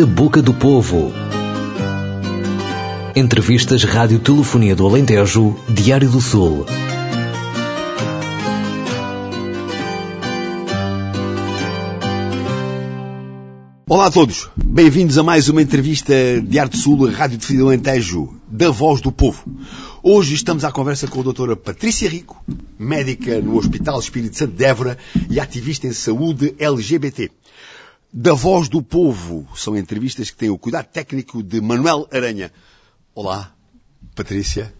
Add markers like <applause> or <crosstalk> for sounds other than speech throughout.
Da Boca do Povo. Entrevistas Rádio Telefonia do Alentejo, Diário do Sul. Olá a todos, bem-vindos a mais uma entrevista de Arte Sul, Rádio de Filho Alentejo, da Voz do Povo. Hoje estamos à conversa com a doutora Patrícia Rico, médica no Hospital Espírito Santo de Évora e ativista em saúde LGBT. Da Voz do Povo são entrevistas que têm o cuidado técnico de Manuel Aranha. Olá, Patrícia.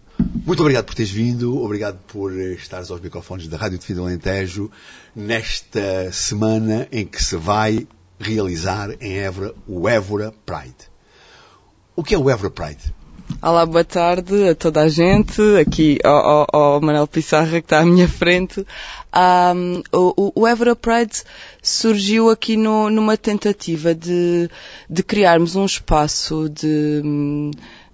Muito obrigado por teres vindo, obrigado por estares aos microfones da Rádio de Filho Alentejo nesta semana em que se vai realizar em Évora o Évora Pride. O que é o Évora Pride? Olá, boa tarde a toda a gente, aqui ao, ao, ao Manuel Pissarra que está à minha frente. Um, o, o Évora Pride surgiu aqui no, numa tentativa de, de criarmos um espaço de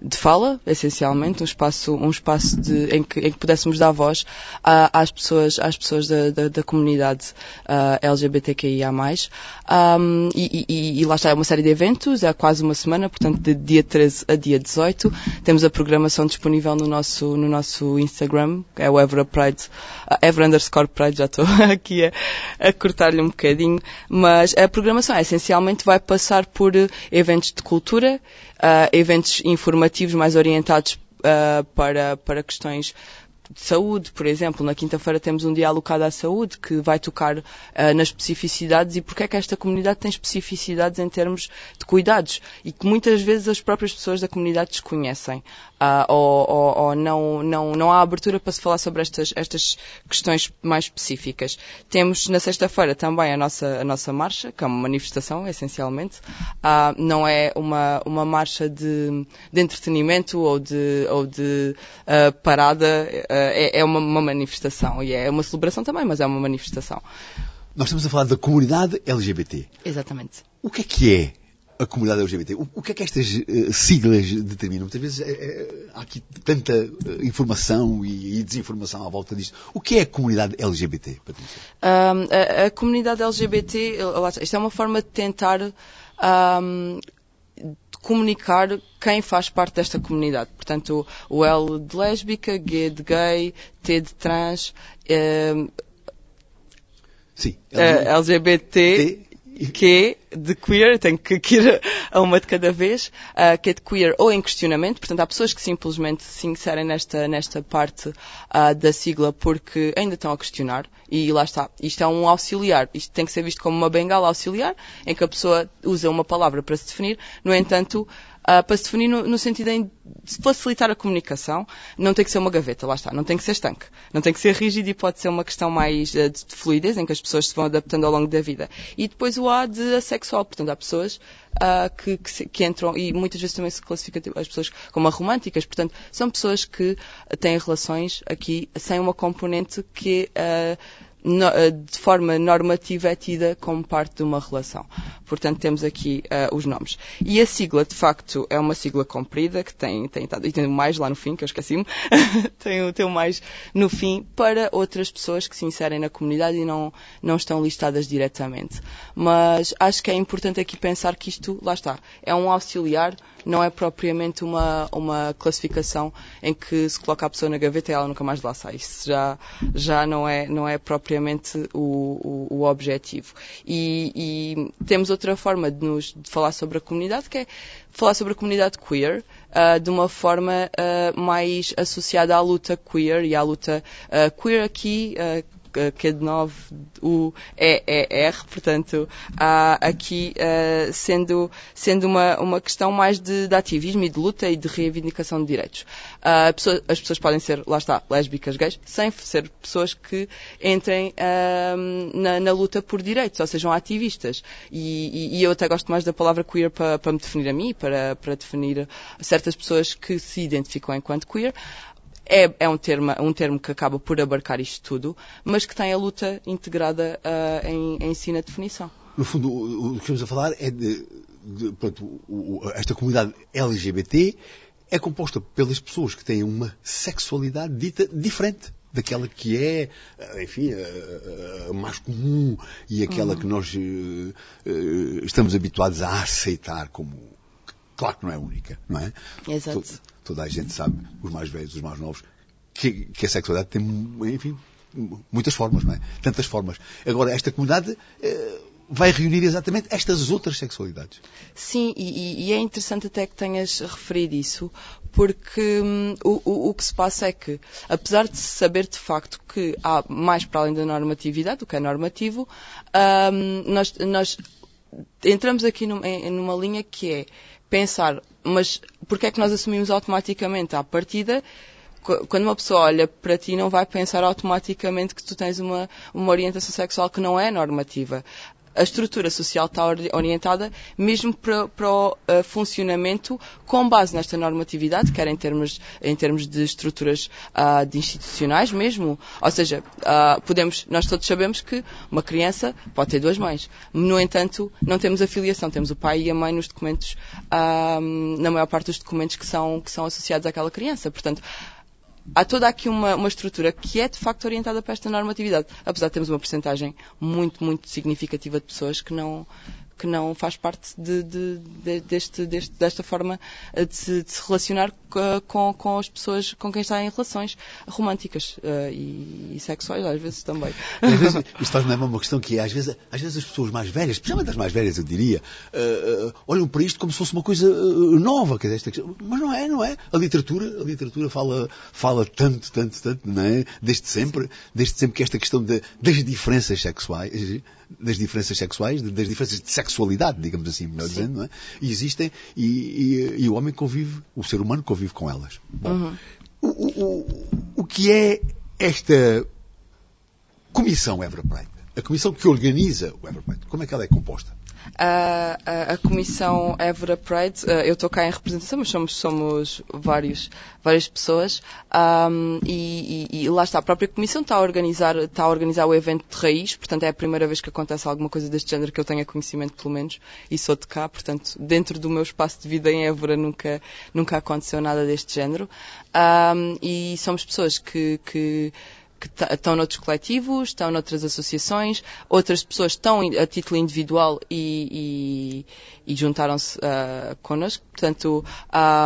de fala, essencialmente, um espaço, um espaço de, em, que, em que pudéssemos dar voz às pessoas, às pessoas da, da, da comunidade uh, LGBTQIA+. Um, e, e, e, lá está, é uma série de eventos, é quase uma semana, portanto, de dia 13 a dia 18. Temos a programação disponível no nosso, no nosso Instagram, é o Evra Pride, uh, underscore Pride, já estou <laughs> aqui a, a cortar-lhe um bocadinho, mas a programação é, essencialmente vai passar por eventos de cultura, uh, eventos informativos mais orientados uh, para, para questões de saúde, por exemplo. Na quinta-feira temos um dia alocado à saúde que vai tocar uh, nas especificidades e porque é que esta comunidade tem especificidades em termos de cuidados e que muitas vezes as próprias pessoas da comunidade desconhecem uh, ou, ou, ou, não, não, não há abertura para se falar sobre estas, estas questões mais específicas. Temos na sexta-feira também a nossa, a nossa marcha, que é uma manifestação, essencialmente. Uh, não é uma, uma marcha de, de entretenimento ou de, ou de uh, parada, é, é uma, uma manifestação e é uma celebração também, mas é uma manifestação. Nós estamos a falar da comunidade LGBT. Exatamente. O que é que é a comunidade LGBT. O, o que é que estas uh, siglas determinam? Muitas vezes é, é, há aqui tanta uh, informação e, e, desinformação à volta disto. O que é a comunidade LGBT, Patrícia? Um, a, a, comunidade LGBT, isto é uma forma de tentar um, comunicar quem faz parte desta comunidade. Portanto, o, L de lésbica, G de gay, T de trans, um, Sim, LGBT, que é de queer, tenho que ir <laughs> a uma de cada vez, uh, que é de queer ou em questionamento, portanto há pessoas que simplesmente se inserem nesta, nesta parte uh, da sigla porque ainda estão a questionar. E lá está. Isto é um auxiliar, isto tem que ser visto como uma bengala auxiliar, em que a pessoa usa uma palavra para se definir, no entanto, uh, para se definir no, no, sentido de facilitar a comunicação, não tem que ser uma gaveta, lá está, não tem que ser estanque, não tem que ser rígido e pode ser uma questão mais uh, de, de, fluidez, em que as pessoas se vão adaptando ao longo da vida. E depois o A de assexual, portanto há pessoas uh, que, que, que, entram, e muitas vezes também se classifica tipo, as pessoas como românticas, portanto são pessoas que têm relações aqui sem uma componente que eh, de forma normativa é tida como parte de uma relação. Portanto, temos aqui uh, os nomes. E a sigla, de facto, é uma sigla comprida, que tem, tem, e tem mais lá no fim, que eu esqueci-me, <laughs> tem, tem mais no fim, para outras pessoas que se inserem na comunidade e não, não estão listadas diretamente. Mas acho que é importante aqui pensar que isto, lá está, é um auxiliar, não é propriamente uma, uma classificação em que se coloca a pessoa na gaveta e ela nunca mais lá sai. Isso já, já não, é, não é propriamente o, o, o objetivo. E, e, temos outra forma de, nos, de falar sobre a comunidade, que é falar sobre a comunidade queer, uh, de uma forma uh, mais associada à luta queer e à luta uh, queer aqui, que é de 9, o EER, portanto, aqui uh, sendo, sendo uma, uma questão mais de, de, ativismo e de luta e de reivindicação de direitos. Pessoa, as pessoas podem ser, lá está, lésbicas, gays, sem ser pessoas que entrem na, na, luta por direitos, ou sejam ativistas. E, e, e eu até gosto mais da palavra queer para, para me definir a mim, para, para definir certas pessoas que se identificam enquanto queer. É, é um, termo, um termo que acaba por abarcar isto tudo, mas que tem a luta integrada uh, em, em si na definição. No fundo, o, que estamos a falar é de, de pronto, o, esta comunidade LGBT é composta pelas pessoas que têm uma sexualidade dita diferente. daquela que é, eh, enfim, a, a mais comum e aquela uhum. que nós uh, estamos habituados a aceitar como. Claro que não é única, não é? Exato. Toda, a gente sabe, os mais velhos, os mais novos, que, que a sexualidade tem, enfim, muitas formas, não é? Tantas formas. Agora, esta comunidade. Uh, vai reunir exatamente estas outras sexualidades. Sim, e, e, é interessante até que tenhas referido isso, porque hum, o, o, que se passa é que, apesar de saber de facto que há mais para além da normatividade, o que é normativo, hum, nós, nós, entramos aqui numa, numa linha que é pensar, mas porquê é que nós assumimos automaticamente? À partida quando uma pessoa olha para ti, não vai pensar automaticamente que tu tens uma, uma orientação sexual que não é normativa a estrutura social está orientada mesmo para, para o uh, funcionamento com base nesta normatividade, quer em termos, em termos de estruturas uh, de institucionais mesmo. Ou seja, uh, podemos, nós todos sabemos que uma criança pode ter duas mães. No entanto, não temos a filiação, temos o pai e a mãe nos documentos, na maior parte dos documentos que são, que são associados àquela criança. Portanto, há toda aqui uma, uma, estrutura que é de facto orientada para esta normatividade, apesar de termos uma porcentagem muito, muito significativa de pessoas que não, que não faz parte de, de, de, deste, deste, desta forma de se, se relacionar com, com, as pessoas com quem está em relações românticas uh, e, e, sexuais, às vezes também. Às vezes, <laughs> isto faz-me lembrar uma questão que é, às vezes, às vezes as pessoas mais velhas, especialmente as mais velhas, eu diria, uh, uh, olham para isto como se fosse uma coisa nova, quer dizer, mas não é, não é. A literatura, a literatura fala, fala tanto, tanto, tanto, não é? Desde sempre, desde sempre que esta questão de, das diferenças sexuais, das diferenças sexuais, das diferenças de sexualidade, digamos assim, melhor Sim. dizendo, não é? E existem, e, e, e, o homem convive, o ser humano convive com elas. Bom, uhum. o, o, o que é esta Comissão Everpride? A comissão que organiza o Everpride, como é que ela é composta? A, a, Comissão Évora Pride, uh, eu estou cá em representação, mas somos, somos vários, várias pessoas, um, e, e, e, lá está, a própria Comissão está a, organizar, está a organizar o evento de raiz, portanto é a primeira vez que acontece alguma coisa deste género que eu tenha conhecimento, pelo menos, e sou de cá, portanto, dentro do meu espaço de vida em Évora nunca, nunca aconteceu nada deste género, um, e somos pessoas que, que que estão noutros coletivos, estão noutras associações, outras pessoas estão a título individual e, e, e juntaram-se uh, connosco. Portanto,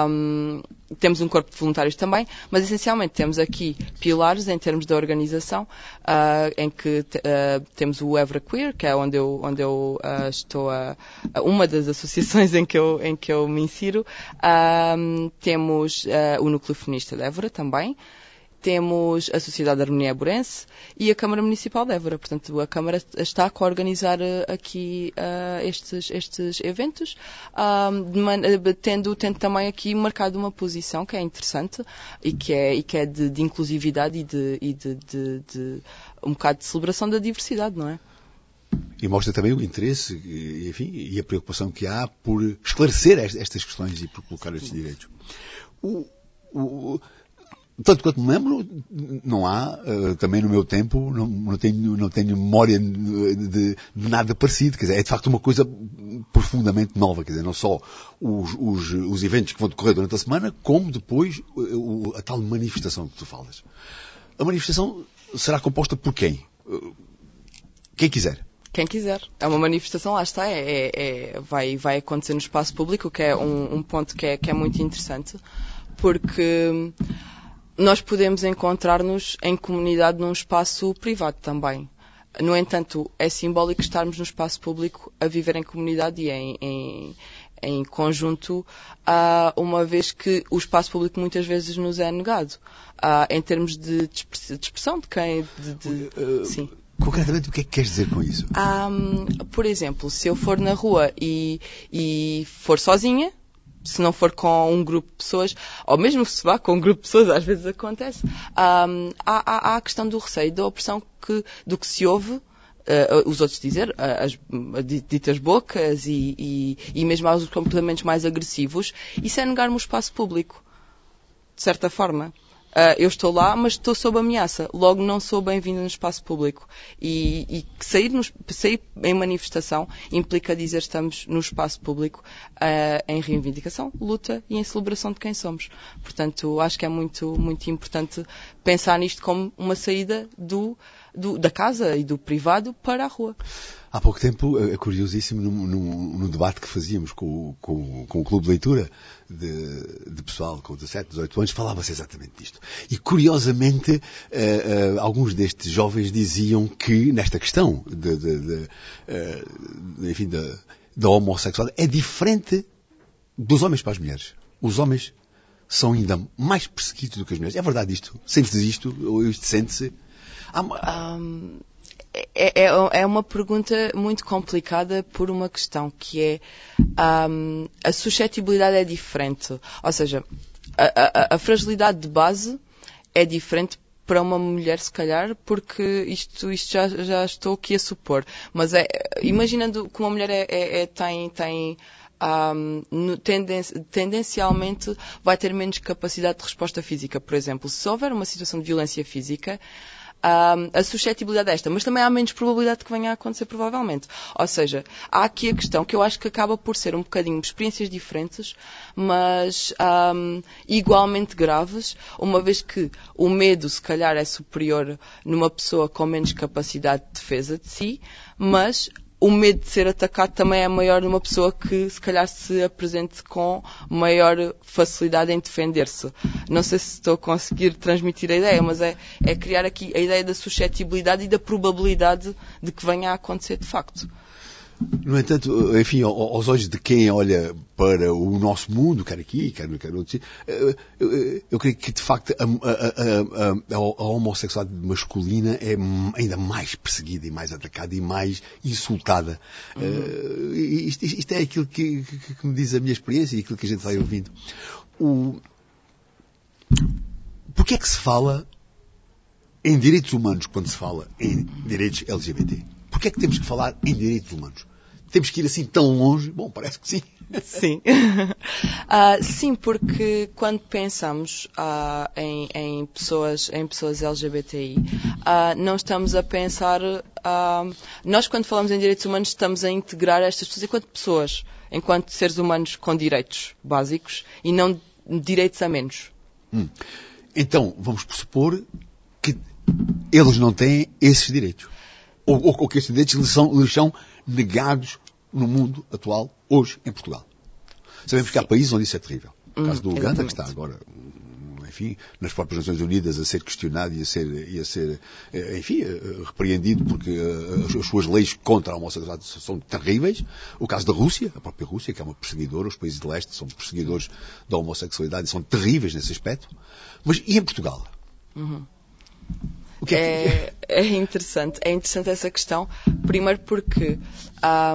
um, temos um corpo de voluntários também, mas essencialmente temos aqui pilares em termos da organização, uh, em que uh, temos o Evra Queer, que é onde eu, onde eu uh, estou a, a, uma das associações <laughs> em que eu, em que eu me insiro. temos o Núcleo Feminista de Évora também temos a Sociedade de Harmonia Eburense e a Câmara Municipal de Évora. Portanto, a Câmara está a organizar eh, aqui uh, estes, estes eventos, uh, tendo, tendo também aqui marcado uma posição que é interessante e que é, e que é de, de inclusividade e, de, e de, de, de um bocado de celebração da diversidade, não é? E mostra também o interesse enfim, e a preocupação que há por esclarecer estas questões e por colocar estes direitos. O, o, tanto quanto me lembro, não há, uh, também no meu tempo, não, não, tenho, não tenho memória de, de, nada parecido. Quer dizer, é de facto uma coisa profundamente nova. Quer dizer, não só os, os, os eventos que vão decorrer durante a semana, como depois uh, a tal manifestação que tu falas. A manifestação será composta por quem? Uh, quem quiser. Quem quiser. É uma manifestação, lá está, é, é, vai, vai acontecer no espaço público, que é um, um ponto que é, que é muito interessante, porque nós podemos encontrar-nos em comunidade num espaço privado também. No entanto, é simbólico estarmos no espaço público a viver em comunidade e em, em, em conjunto, uh, uma vez que o espaço público muitas vezes nos é negado, uh, em termos de, expressão de quem. De, de, uh, sim. Concretamente, o que é que queres dizer com isso? Um, por exemplo, se eu for na rua e, e for sozinha, se não for com um grupo de pessoas, ou mesmo se vá com um grupo de pessoas, às vezes acontece, um, há, há, a questão do receio, da opressão que, do que se ouve Uh, os outros dizer, uh, as ditas bocas e, e, e, mesmo aos comportamentos mais agressivos, isso é negar-me o espaço público, de certa forma. Uh, eu estou lá, mas estou sob ameaça. Logo, não sou bem-vinda no espaço público. E, e sair, nos, sair, em manifestação implica dizer estamos no espaço público uh, em reivindicação, luta e em celebração de quem somos. Portanto, acho que é muito, muito importante pensar nisto como uma saída do, do, da casa e do privado para a rua. Há pouco tempo, é curiosíssimo, no debate que fazíamos com, com, com o Clube de Leitura de, de, pessoal com 17, 18 anos, falava-se exatamente disto. E, curiosamente, uh, uh, alguns destes jovens diziam que, nesta questão de, de, de uh, enfim, da, da homossexualidade, é diferente dos homens para as mulheres. Os homens são ainda mais perseguidos do que as mulheres. É verdade isto? Sente-se isto? Ou isto sente-se? Há... Um é, é, é, uma pergunta muito complicada por uma questão que é um, a suscetibilidade é diferente. Ou seja, a, a, a, fragilidade de base é diferente para uma mulher, se calhar, porque isto, isto já, já estou aqui a supor. Mas é, imaginando que uma mulher é, é, é tem, tem um, tenden tendencialmente vai ter menos capacidade de resposta física. Por exemplo, se houver uma situação de violência física, a suscetibilidade desta, mas também há menos probabilidade de que venha a acontecer provavelmente. Ou seja, há aqui a questão que eu acho que acaba por ser um bocadinho de experiências diferentes, mas um, igualmente graves, uma vez que o medo se calhar é superior numa pessoa com menos capacidade de defesa de si, mas o medo de ser atacado também é maior numa pessoa que se calhar se apresente com maior facilidade em defender-se. Não sei se estou a conseguir transmitir a ideia, mas é, é criar aqui a ideia da suscetibilidade e da probabilidade de que venha a acontecer de facto. No entanto, enfim, aos olhos de quem olha para o nosso mundo, quer aqui, quer, quer outro eh, eh, eu creio que de facto a, a, a, a, homossexualidade masculina é ainda mais perseguida e mais atacada e mais insultada. Uhum. Isto, isto, é aquilo que, que, que, me diz a minha experiência e aquilo que a gente vai ouvindo. O... Porquê é que se fala em direitos humanos quando se fala em direitos LGBT? Porquê é que temos que falar em direitos humanos? Temos que ir assim tão longe? Bom, parece que sim. Sim. uh, <laughs> sim, porque quando pensamos uh, em, em, pessoas, em pessoas LGBTI, uh, ah, não estamos a pensar. nós, quando falamos em direitos humanos, estamos a integrar estas pessoas enquanto pessoas, enquanto seres humanos com direitos básicos e não direitos a menos. Hum. Então, vamos pressupor que eles não têm esses direitos. Ou, ou, ou que esses direitos lhes são, lhes são negados no mundo atual, hoje, em Portugal. Sabemos Sim. que há países onde isso é terrível. O caso do hum, Uganda, que está agora, enfim, nas próprias Nações Unidas a ser questionado e a ser, e a ser eh, enfim, eh, repreendido porque eh, as suas leis contra a homossexualidade são terríveis. O caso da Rússia, a própria Rússia, que é uma perseguidora, os países de leste são perseguidores da homossexualidade e são terríveis nesse aspecto. Mas e em Portugal? Uhum. É, é, é, interessante, é interessante essa questão. Primeiro porque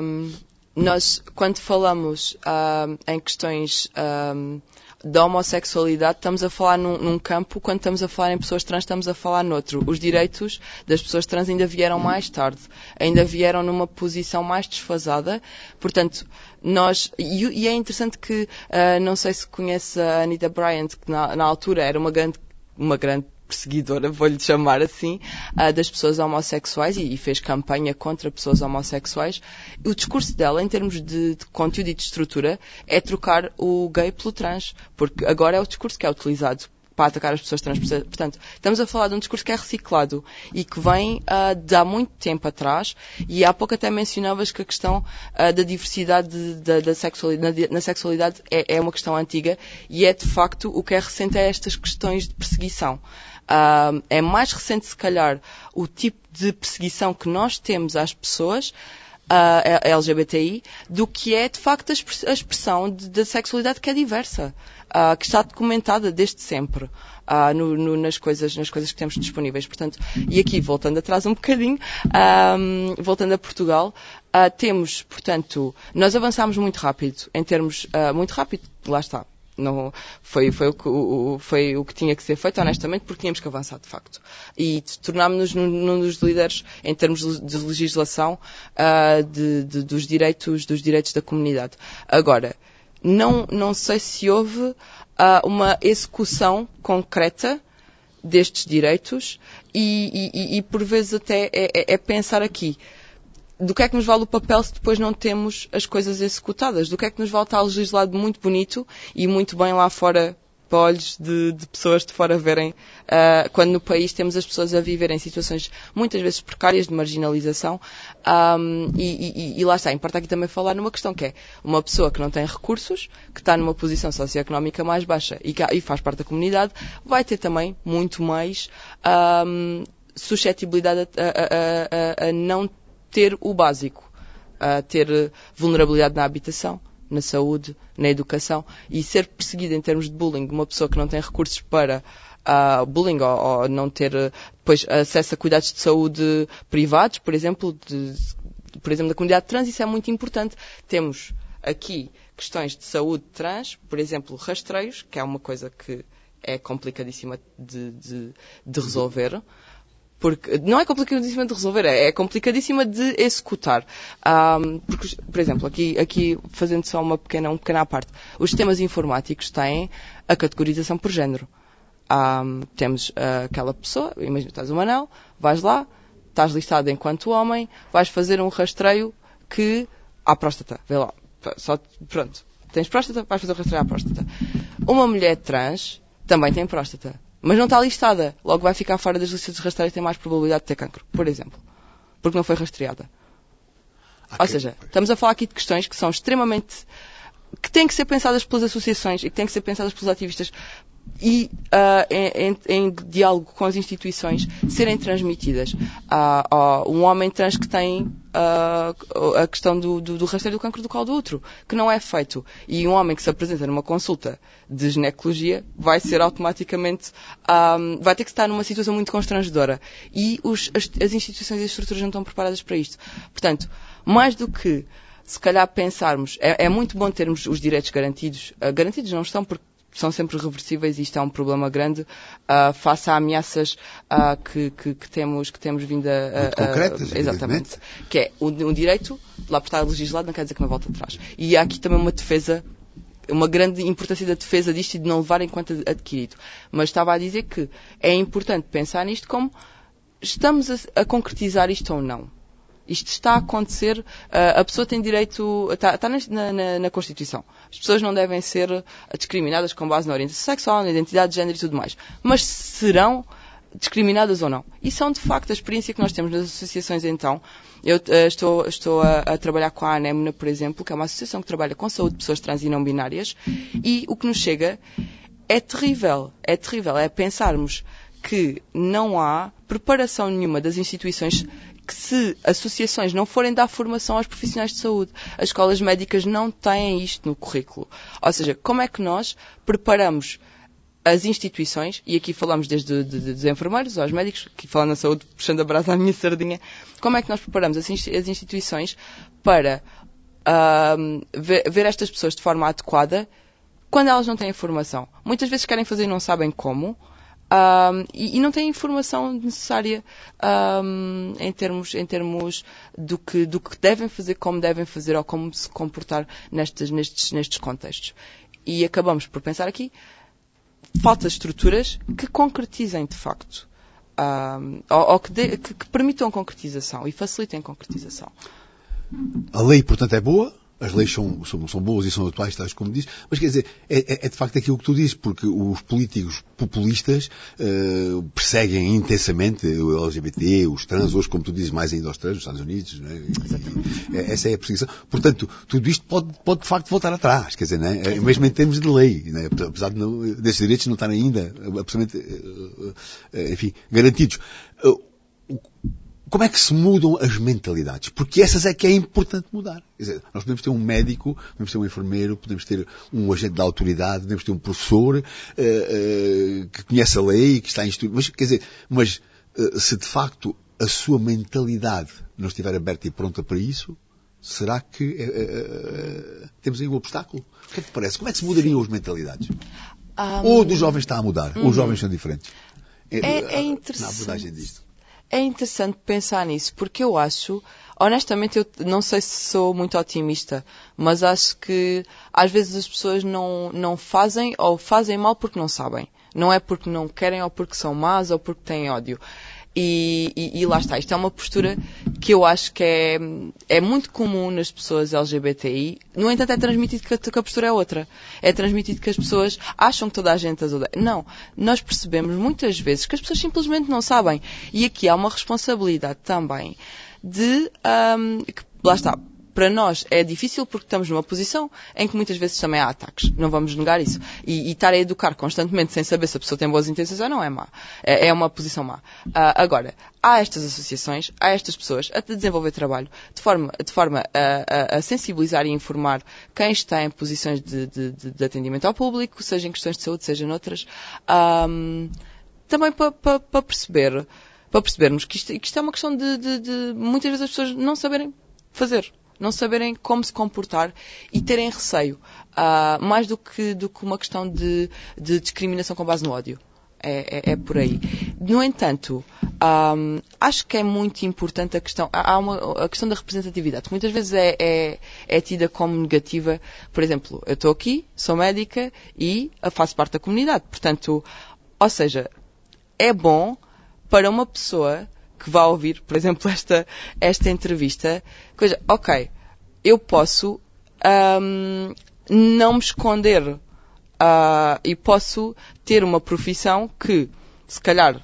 um, nós, quando falamos um, em questões um, da homossexualidade, estamos a falar num, num, campo, quando estamos a falar em pessoas trans, estamos a falar noutro. Os direitos das pessoas trans ainda vieram mais tarde, ainda vieram numa posição mais desfasada. Portanto, nós, e, e é interessante que, uh, não sei se conhece a Anita Bryant, que na, na altura era uma grande uma grande perseguidora, vou-lhe chamar assim, uh, das pessoas homossexuais e, e, fez campanha contra pessoas homossexuais. O discurso dela, em termos de, de, conteúdo e de estrutura, é trocar o gay pelo trans, porque agora é o discurso que é utilizado para atacar as pessoas trans. Portanto, estamos a falar de um discurso que é reciclado e que vem uh, de há muito tempo atrás e há pouco até mencionavas que a questão uh, da diversidade de, de, da sexualidade, na, na sexualidade é, é, uma questão antiga e é de facto o que é recente é estas questões de perseguição. Uh, é mais recente, se calhar, o tipo de perseguição que nós temos às pessoas uh, LGBTI do que é, de facto, a expressão da sexualidade que é diversa, uh, que está documentada desde sempre. Uh, no, no, nas, coisas, nas coisas que temos disponíveis. Portanto, e aqui, voltando atrás um bocadinho, um, voltando a Portugal, uh, temos, portanto, nós avançámos muito rápido, em termos, uh, muito rápido, lá está, não, foi, foi, o que, o, foi o que tinha que ser feito, honestamente, porque tínhamos que avançar, de facto. E tornámos-nos num, dos líderes em termos de legislação uh, de, de, dos, direitos, dos direitos da comunidade. Agora, não, não sei se houve uh, uma execução concreta destes direitos e, e, e por vezes até é, é, é pensar aqui do que é que nos vale o papel se depois não temos as coisas executadas? Do que é que nos vale estar legislado muito bonito e muito bem lá fora para olhos de, de pessoas de fora verem, uh, quando no país temos as pessoas a viver em situações muitas vezes precárias de marginalização, um, e, e, e, lá está, importa aqui também falar numa questão que é uma pessoa que não tem recursos, que está numa posição socioeconómica mais baixa e, que, e faz parte da comunidade, vai ter também muito mais um, suscetibilidade a, a, a, a não ter o básico, ter vulnerabilidade na habitação, na saúde, na educação e ser perseguido em termos de bullying, uma pessoa que não tem recursos para uh, bullying ou, ou, não ter depois acesso a cuidados de saúde privados, por exemplo, de, por exemplo, da comunidade trans, isso é muito importante. Temos aqui questões de saúde trans, por exemplo, rastreios, que é uma coisa que é complicadíssima de, de, de resolver. Porque não é complicadíssima de resolver, é, é complicadíssima de executar. Um, porque, por exemplo, aqui, aqui fazendo só uma pequena, uma pequena parte, os sistemas informáticos têm a categorização por género. Um, temos uh, aquela pessoa, imagina estás um anel, vais lá, estás listado enquanto homem, vais fazer um rastreio que à próstata, vê lá, só, pronto, tens próstata, vais fazer o rastreio à próstata. Uma mulher trans também tem próstata mas não está listada. Logo vai ficar fora das listas de rastreio e tem mais probabilidade de ter cancro, por exemplo. Porque não foi rastreada. Okay. Ou seja, estamos a falar aqui de questões que são extremamente. que têm que ser pensadas pelas associações e que têm que ser pensadas pelos ativistas e uh, em, em, diálogo com as instituições serem transmitidas a, a um homem trans que tem a questão do, do, do, rastreio do cancro do colo do útero, que não é feito. E um homem que se apresenta numa consulta de ginecologia vai ser automaticamente, um, vai ter que estar numa situação muito constrangedora. E os, as, as instituições e as estruturas não estão preparadas para isto. Portanto, mais do que se calhar pensarmos, é, é, muito bom termos os direitos garantidos. Uh, garantidos não estão porque são sempre reversíveis e isto é um problema grande uh, face a ameaças uh, que, que, que, temos, que temos vindo a... Muito concretas, Exatamente. Que é um, direito, lá por estar legislado, não quer dizer que não volta atrás. E há aqui também uma defesa uma grande importância da defesa disto e de não levar em conta adquirido. Mas estava a dizer que é importante pensar nisto como estamos a, a concretizar isto ou não. Isto está a acontecer, a pessoa tem direito, está, está na, na, na, Constituição. As pessoas não devem ser discriminadas com base na orientação sexual, na identidade de género e tudo mais. Mas serão discriminadas ou não. E são, de facto, a experiência que nós temos nas associações, então. Eu uh, estou, estou a, a, trabalhar com a ANEMNA, por exemplo, que é uma associação que trabalha com saúde de pessoas trans e não binárias, e o que nos chega é terrível. É terrível. É pensarmos que não há preparação nenhuma das instituições que se associações não forem dar formação aos profissionais de saúde, as escolas médicas não têm isto no currículo. Ou seja, como é que nós preparamos as instituições, e aqui falamos desde de, de, dos enfermeiros aos médicos, que falam na saúde, puxando a brasa à minha sardinha, como é que nós preparamos as, instituições para uh, ver, ver estas pessoas de forma adequada quando elas não têm formação? Muitas vezes querem fazer e não sabem como, um, e, e, não tem informação necessária um, em termos, em termos do, que, do que devem fazer, como devem fazer ou como se comportar nestes, nestes, nestes contextos. E acabamos por pensar aqui, falta estruturas que concretizem de facto, um, ou, ou que, de, que, que permitam concretização e facilitem concretização. A lei, portanto, é boa, as leis são, são, são, boas e são atuais, tais como diz, mas quer dizer, é, é, é de facto aquilo que tu dizes, porque os políticos populistas uh, perseguem intensamente o LGBT, os trans, hoje, como tu dizes, mais ainda aos trans, nos Estados Unidos, não é? E, essa é a perseguição. Portanto, tudo isto pode, pode de facto voltar atrás, quer dizer, não é? é mesmo em termos de lei, não é? apesar de não, desses direitos não estarem ainda absolutamente, uh, uh, enfim, garantidos como é que se mudam as mentalidades? Porque essas é que é importante mudar. Dizer, nós podemos ter um médico, podemos ter um enfermeiro, podemos ter um agente da autoridade, podemos ter um professor uh, uh, que conhece a lei, que está em estudo, mas quer dizer, mas uh, se de facto a sua mentalidade não estiver aberta e pronta para isso, será que temos aí um obstáculo? O que é que te parece? Como é que se mudariam as mentalidades? Um... Ou dos jovens está a mudar, ou os uhum. jovens são diferentes. É, é interessante. Na abordagem disto. É interessante pensar nisso, porque eu acho, honestamente, eu não sei se sou muito otimista, mas acho que às vezes as pessoas não, não fazem ou fazem mal porque não sabem. Não é porque não querem ou porque são más ou porque têm ódio. E, e, e, lá está, isto é uma postura que eu acho que é, é muito comum nas pessoas LGBTI. No entanto, é transmitido que a, que a, postura é outra. É transmitido que as pessoas acham que toda a gente as odeia. Não. Nós percebemos muitas vezes que as pessoas simplesmente não sabem. E aqui há uma responsabilidade também de, um, que, lá está, para nós é difícil porque estamos numa posição em que muitas vezes também há ataques. Não vamos negar isso. E, e estar a educar constantemente sem saber se a pessoa tem boas intenções ou não é má. É, é uma posição má. Uh, agora, há estas associações, há estas pessoas a desenvolver trabalho de forma, de forma a, a, a sensibilizar e informar quem está em posições de, de, de, atendimento ao público, seja em questões de saúde, seja noutras. Um, também para pa, pa perceber para percebermos que isto, que isto, é uma questão de, de, de, muitas vezes as pessoas não saberem fazer não saberem como se comportar e terem receio, uh, mais do que, do que uma questão de, de discriminação com base no ódio. É, é, é, por aí. No entanto, um, acho que é muito importante a questão, há uma, a questão da representatividade, muitas vezes é, é, é tida como negativa. Por exemplo, eu estou aqui, sou médica e faço parte da comunidade. Portanto, ou seja, é bom para uma pessoa que vá ouvir, por exemplo, <laughs> esta, esta entrevista, coisa, ok, eu posso um, não me esconder uh, e posso ter uma profissão que se calhar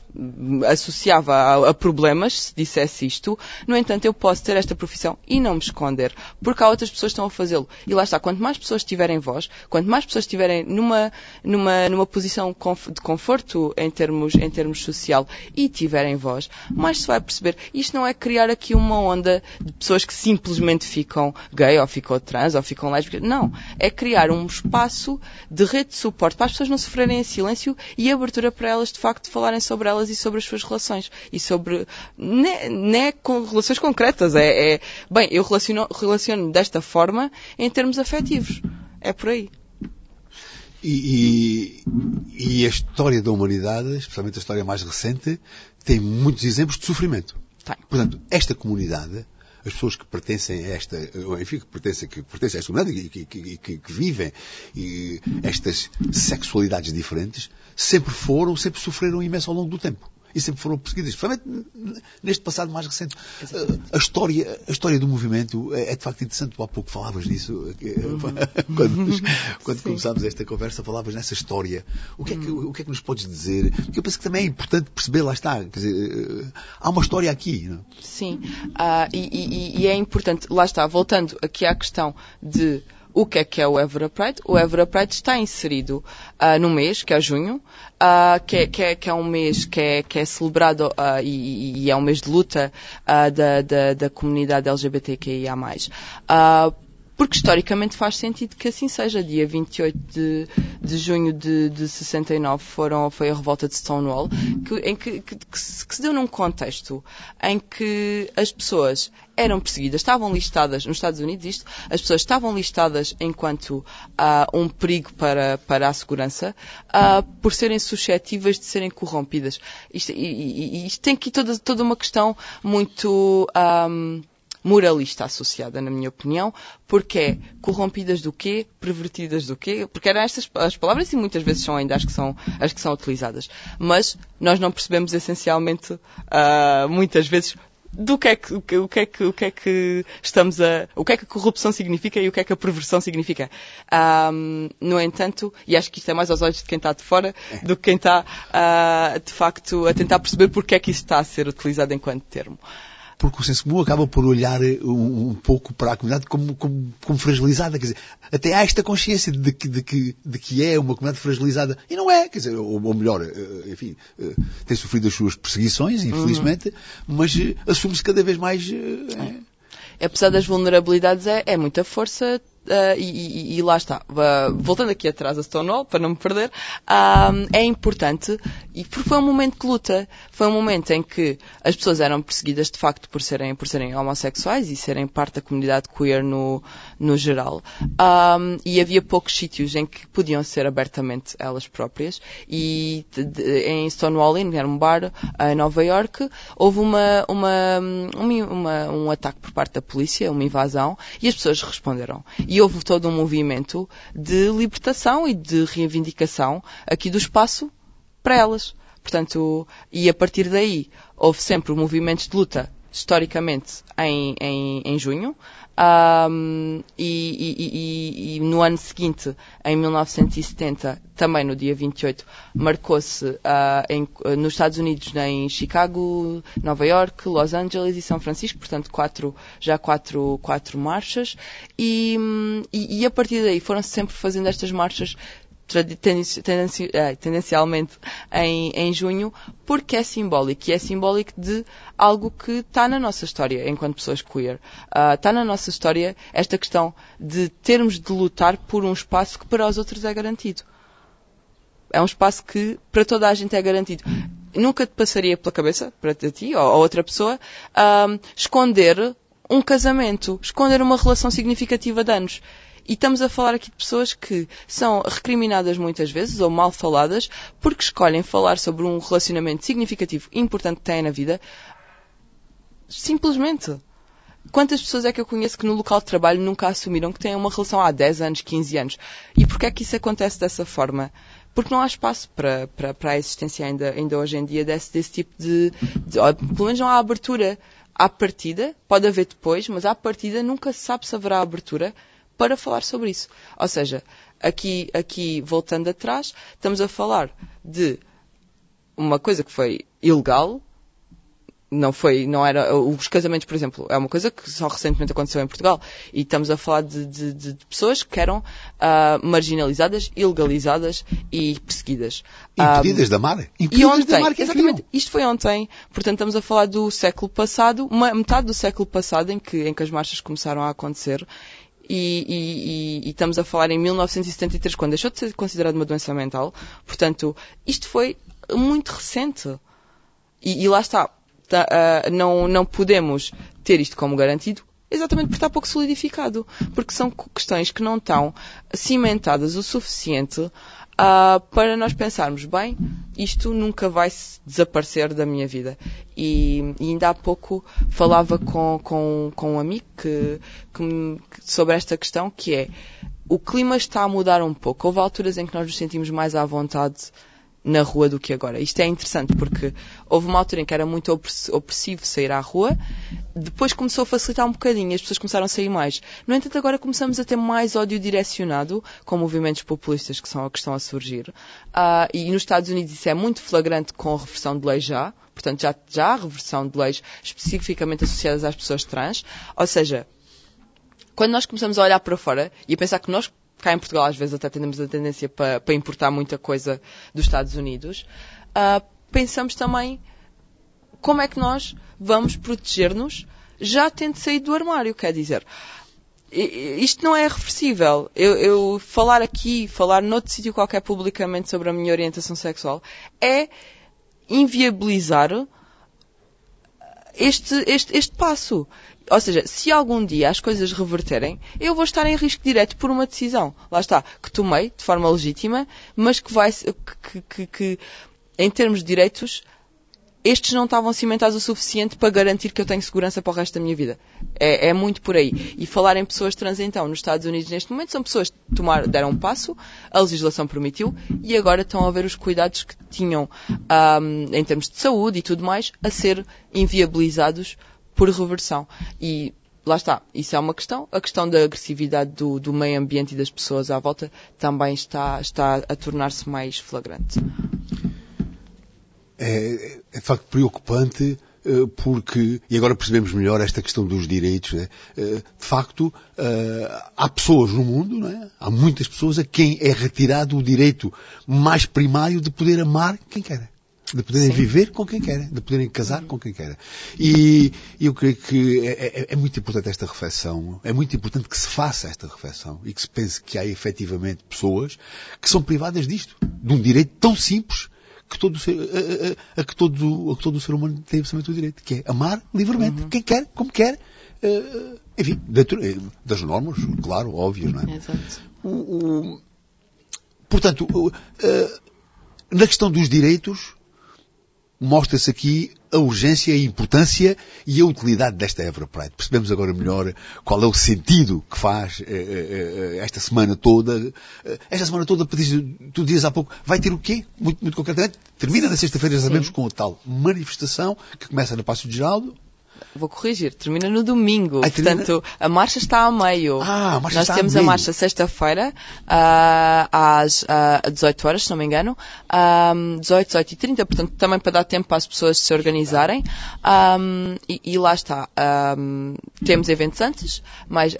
associava a, a, problemas se dissesse isto. No entanto, eu posso ter esta profissão e não me esconder, porque há outras pessoas que estão a fazê-lo. E lá está, quanto mais pessoas tiverem voz, quanto mais pessoas estiverem numa, numa, numa posição de conforto em termos, em termos social e tiverem voz, mais se vai perceber. Isto não é criar aqui uma onda de pessoas que simplesmente ficam gay ou ficam trans ou ficam lésbicas. Não. É criar um espaço de rede de suporte para as pessoas não sofrerem em silêncio e abertura para elas, de facto, falarem sobre elas e sobre as suas relações. E sobre, não é, não é com relações concretas, é, é bem, eu relaciono, relaciono-me desta forma em termos afetivos. É por aí. E, e, e, a história da humanidade, especialmente a história mais recente, tem muitos exemplos de sofrimento. Tem. Portanto, esta comunidade, as pessoas que pertencem a esta, enfim, que pertencem, que pertencem a esta comunidade e que, que, que, que, vivem e estas sexualidades diferentes, sempre foram, sempre sofreram imenso ao longo do tempo e sempre foram perseguidas, especialmente neste passado mais recente. A história, a história do movimento é, é de facto interessante. Há pouco falavas disso, eh, uhum. <laughs> quando, <laughs> quando começámos esta conversa, falavas nessa história. O que, é que, uhum. o que é que nos podes dizer? Porque eu penso que também é importante perceber, lá está, quer dizer, eh, há uma história aqui. Não? Sim, uh, e, e, e é importante, lá está, voltando aqui à questão de o que é que é o Évora Pride? O Évora Pride está inserido uh, no mês, que é junho, uh, que, que, que, é, um mês que é, que é celebrado uh, e, e, é um mês de luta da, da, da, comunidade LGBTQIA+. Porque historicamente faz sentido que assim seja. Dia 28 de, de junho de, de 69 foram, foi a revolta de Stonewall, que, em que, que, que, se, que se deu num contexto em que as pessoas eram perseguidas, estavam listadas, nos Estados Unidos isto, as pessoas estavam listadas enquanto uh, um perigo para, para a segurança, uh, por serem suscetíveis de serem corrompidas. Isto, e, e, isto tem aqui toda, toda uma questão muito... Um, moralista associada, na minha opinião, porque é corrompidas do quê? Pervertidas do quê? Porque eram estas as palavras e muitas vezes são ainda as que são, as que são utilizadas. Mas nós não percebemos essencialmente, uh, muitas vezes, do que é que, o que, o que é que, o que é que estamos a, o que é que a corrupção significa e o que é que a perversão significa. Um, no entanto, e acho que isto é mais aos olhos de quem está de fora do que quem está, uh, de facto, a tentar perceber porque é que isso está a ser utilizado enquanto termo porque o senso comum acaba por olhar eh, um, um pouco para a comunidade como, como, como, fragilizada. Quer dizer, até há esta consciência de que, de, que, de que é uma comunidade fragilizada. E não é, quer dizer, ou, ou melhor, eh, enfim, eh, tem sofrido as suas perseguições, infelizmente, uhum. mas assume-se cada vez mais. É. Apesar das vulnerabilidades, é, é muita força Uh, e, e, e, lá está, uh, voltando aqui atrás a Stonewall, para não me perder, uh, é importante, e porque foi um momento de luta, foi um momento em que as pessoas eram perseguidas de facto por serem, por serem homossexuais e serem parte da comunidade queer no, no geral, e havia poucos sítios em que podiam ser abertamente elas próprias, e de, de, em Stonewall Inn, era um bar em Nova York, houve uma, uma, uma, um ataque por parte da polícia, uma invasão, e as pessoas responderam. E houve todo um movimento de libertação e de reivindicação aqui do espaço para elas. Portanto, e a partir daí houve sempre movimentos de luta, historicamente, em, em, em junho. Um, e, e, e, e, no ano seguinte, em 1970, também no dia 28, marcou-se uh, nos Estados Unidos, em Chicago, Nova York, Los Angeles e São Francisco, portanto quatro, já quatro, quatro marchas, e, e, a partir daí foram-se sempre fazendo estas marchas tendencialmente em, em junho, porque é simbólico. E é simbólico de algo que está na nossa história enquanto pessoas queer. Uh, está na nossa história esta questão de termos de lutar por um espaço que para os outros é garantido. É um espaço que para toda a gente é garantido. Nunca te passaria pela cabeça, para ti ou, ou outra pessoa, uh, esconder um casamento, esconder uma relação significativa de anos. E estamos a falar aqui de pessoas que são recriminadas muitas vezes ou mal faladas porque escolhem falar sobre um relacionamento significativo e importante que têm na vida simplesmente. Quantas pessoas é que eu conheço que no local de trabalho nunca assumiram que têm uma relação há 10 anos, 15 anos? E porquê é que isso acontece dessa forma? Porque não há espaço para, para, para a existência ainda, ainda hoje em dia desse, desse tipo de, de. Pelo menos não há abertura à partida, pode haver depois, mas à partida nunca se sabe se haverá abertura para falar sobre isso. Ou seja, aqui, aqui voltando atrás, estamos a falar de uma coisa que foi ilegal, não foi, não era, os casamentos, por exemplo, é uma coisa que só recentemente aconteceu em Portugal e estamos a falar de, de, de pessoas que eram uh, marginalizadas, ilegalizadas e perseguidas. Impedidas um, da mar? Impedidas e ontem, da mar que exatamente, isto foi ontem, portanto estamos a falar do século passado, uma, metade do século passado em que, em que as marchas começaram a acontecer e, e, e, estamos a falar em 1973, quando deixou de ser considerado uma doença mental. Portanto, isto foi muito recente. E, e lá está. Tá, uh, não, não podemos ter isto como garantido, exatamente porque está pouco solidificado. Porque são questões que não estão cimentadas o suficiente uh, para nós pensarmos, bem, isto nunca vai desaparecer da minha vida. E, e ainda há pouco falava com, com, com um amigo que, que, sobre esta questão, que é, o clima está a mudar um pouco. Houve alturas em que nós nos sentimos mais à vontade na rua do que agora. Isto é interessante porque houve uma altura em que era muito opressivo sair à rua, depois começou a facilitar um bocadinho, as pessoas começaram a sair mais. No entanto, agora começamos a ter mais ódio direcionado com movimentos populistas que, são, que estão a surgir. Uh, e nos Estados Unidos isso é muito flagrante com a reversão de lei já. Portanto, já, já há reversão de leis especificamente associadas às pessoas trans. Ou seja, quando nós começamos a olhar para fora e a pensar que nós cá em Portugal às vezes até temos a tendência para, para importar muita coisa dos Estados Unidos, uh, pensamos também como é que nós vamos proteger-nos já tendo saído do armário, quer dizer. Isto não é reversível. Eu, eu falar aqui, falar noutro sítio qualquer publicamente sobre a minha orientação sexual é inviabilizar este, este, este passo. Ou seja, se algum dia as coisas reverterem, eu vou estar em risco direto por uma decisão. Lá está, que tomei de forma legítima, mas que vai, que, que, que em termos de direitos, estes não estavam cimentados o suficiente para garantir que eu tenho segurança para o resto da minha vida. É, é, muito por aí. E falar em pessoas trans, então, nos Estados Unidos neste momento, são pessoas que deram um passo, a legislação permitiu, e agora estão a ver os cuidados que tinham um, em termos de saúde e tudo mais, a ser inviabilizados por reversão. E lá está, isso é uma questão. A questão da agressividade do, do meio ambiente e das pessoas à volta também está, está a tornar-se mais flagrante. É, é de facto preocupante eh, porque, e agora percebemos melhor esta questão dos direitos, né? de facto, eh, há pessoas no mundo, não é? há muitas pessoas a quem é retirado o direito mais primário de poder amar quem quer de poderem Sim. viver com quem querem, de poderem casar com quem querem. E eu creio que é, é, é, muito importante esta reflexão, é muito importante que se faça esta reflexão e que se pense que há efetivamente pessoas que são privadas disto, de um direito tão simples que todo ser, a, a, a, que todo, a que todo o ser humano tem absolutamente o direito, que é amar livremente, uhum. quem quer, como quer, uh, enfim, das normas, claro, óbvias, não é? Exato. O, o, portanto, uh, na questão dos direitos, mostra-se aqui a urgência, a importância e a utilidade desta Évora Pride. Percebemos agora melhor qual é o sentido que faz eh, eh, esta semana toda. Esta semana toda, tu dizias há pouco, vai ter o quê? Muito, muito concretamente, termina na sexta-feira, já sabemos, com a tal manifestação que começa na Passo de Geraldo, Vou corrigir, termina no domingo. Ai, Portanto, a marcha está a meio. Ah, a marcha Nós está temos a, a marcha sexta-feira, uh, às uh, 18 horas, se não me engano, um, 18, 18 e 30, portanto, também para dar tempo para as pessoas se organizarem. Um, e, e, lá está. Um, temos eventos antes, mas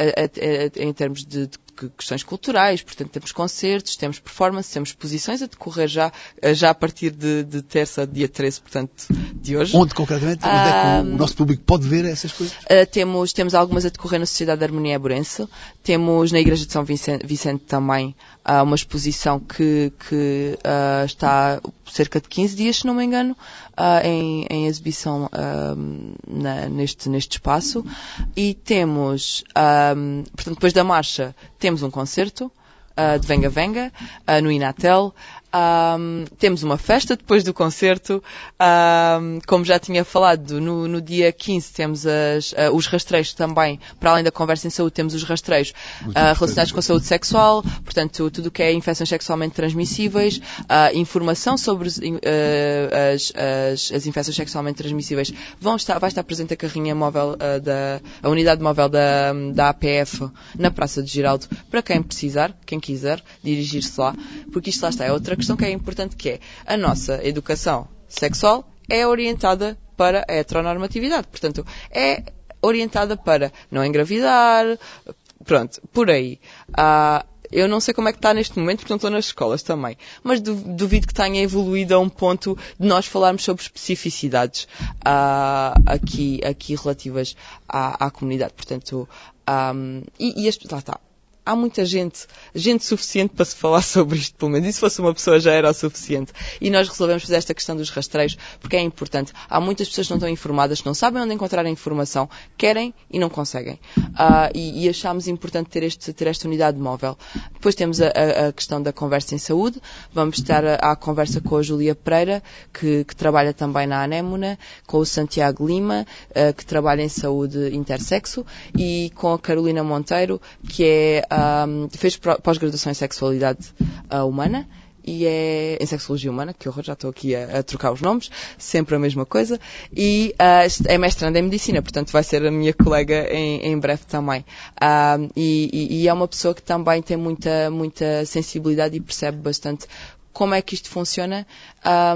em termos de, de questões culturais, portanto temos concertos, temos performance, temos exposições a decorrer já, já a partir de, de terça, dia 13, portanto, de hoje. Onde concretamente? Onde é que o nosso público pode ver essas coisas? Uh, temos, temos algumas a decorrer na Sociedade de Harmonia Eburense, temos na Igreja de São Vicente, Vicente também uh, uma exposição que, que uh, está cerca de 15 dias, se não me engano, uh, em, em, exibição na, neste, neste espaço. E temos, portanto, depois da marcha, temos um concerto uh, de Venga Venga uh, no Inatel. Um, temos uma festa depois do concerto. Um, como já tinha falado, no, no dia 15 temos as, uh, os rastreios também, para além da conversa em saúde, temos os rastreios uh, relacionados com a saúde sexual, portanto, tudo o que é infecções sexualmente transmissíveis, uh, informação sobre as, as, as, infecções sexualmente transmissíveis. Vão estar, vai estar presente a carrinha móvel da, a unidade móvel da, da APF na Praça de Giraldo, para quem precisar, quem quiser dirigir-se lá, porque isto lá está, é outra questão que é importante que é a nossa educação sexual é orientada para a heteronormatividade. Portanto, é orientada para não engravidar, pronto, por aí. Uh, eu não sei como é que está neste momento, porque não estou nas escolas também. Mas duvido que tenha evoluído a um ponto de nós falarmos sobre especificidades uh, aqui, aqui relativas à, à comunidade. Portanto, um, e, e as, lá está há muita gente, gente suficiente para se falar <laughs> sobre isto, pelo menos. E se fosse uma pessoa já era o suficiente. E nós resolvemos fazer esta questão dos rastreios porque é importante. Há muitas pessoas que não estão informadas, não sabem onde encontrar a informação, querem e não conseguem. Uh, e, e achámos importante ter, este, ter esta unidade móvel. Depois temos a, a, a questão da conversa em saúde. Vamos estar à conversa com a Julia Pereira, que, que, trabalha também na Anémona, com o Santiago Lima, uh, que trabalha em saúde intersexo, e com a Carolina Monteiro, que é um, fez pós-graduação em sexualidade uh, humana e é em sexologia humana, que horror, já estou aqui a, a, trocar os nomes, sempre a mesma coisa, e uh, é mestranda em medicina, portanto vai ser a minha colega em, em breve também. Uh, e, e, é uma pessoa que também tem muita, muita sensibilidade e percebe bastante como é que isto funciona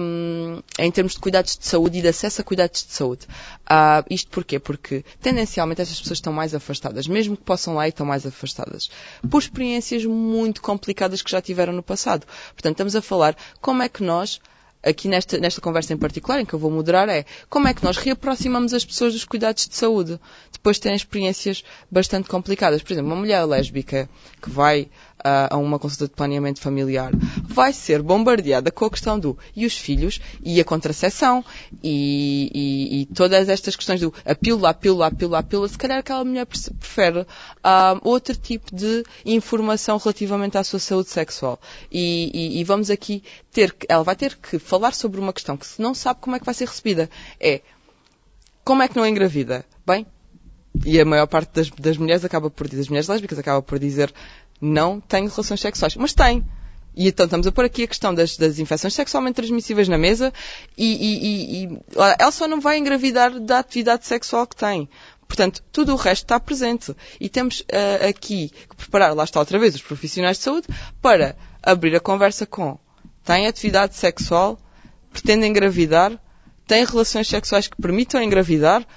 um, em termos de cuidados de saúde e de acesso a cuidados de saúde. Uh, isto porquê? Porque tendencialmente estas pessoas estão mais afastadas, mesmo que possam lá e estão mais afastadas, por experiências muito complicadas que já tiveram no passado. Portanto, estamos a falar como é que nós aqui nesta, nesta conversa em particular, em que eu vou moderar, é como é que nós reaproximamos as pessoas dos cuidados de saúde depois de terem experiências bastante complicadas. Por exemplo, uma mulher lésbica que vai a, a uma consulta de planeamento familiar, vai ser bombardeada com a questão do e os filhos e a contracepção e, e, e todas estas questões do a pílula, a pílula, a pílula, a pílula. Se calhar aquela mulher prefere uh, outro tipo de informação relativamente à sua saúde sexual. E, e, vamos aqui ter que, ela vai ter que falar sobre uma questão que se não sabe como é que vai ser recebida. É como é que não é engravida? Bem, e a maior parte das, das mulheres acaba por dizer, das mulheres lésbicas acaba por dizer não tenho relações sexuais. Mas tem. E então estamos a pôr aqui a questão das, das infecções sexualmente transmissíveis na mesa e, e, e, ela só não vai engravidar da atividade sexual que tem. Portanto, tudo o resto está presente. E temos uh, aqui que preparar, lá está outra vez, os profissionais de saúde para abrir a conversa com tem atividade sexual, pretende engravidar, tem relações sexuais que permitam engravidar,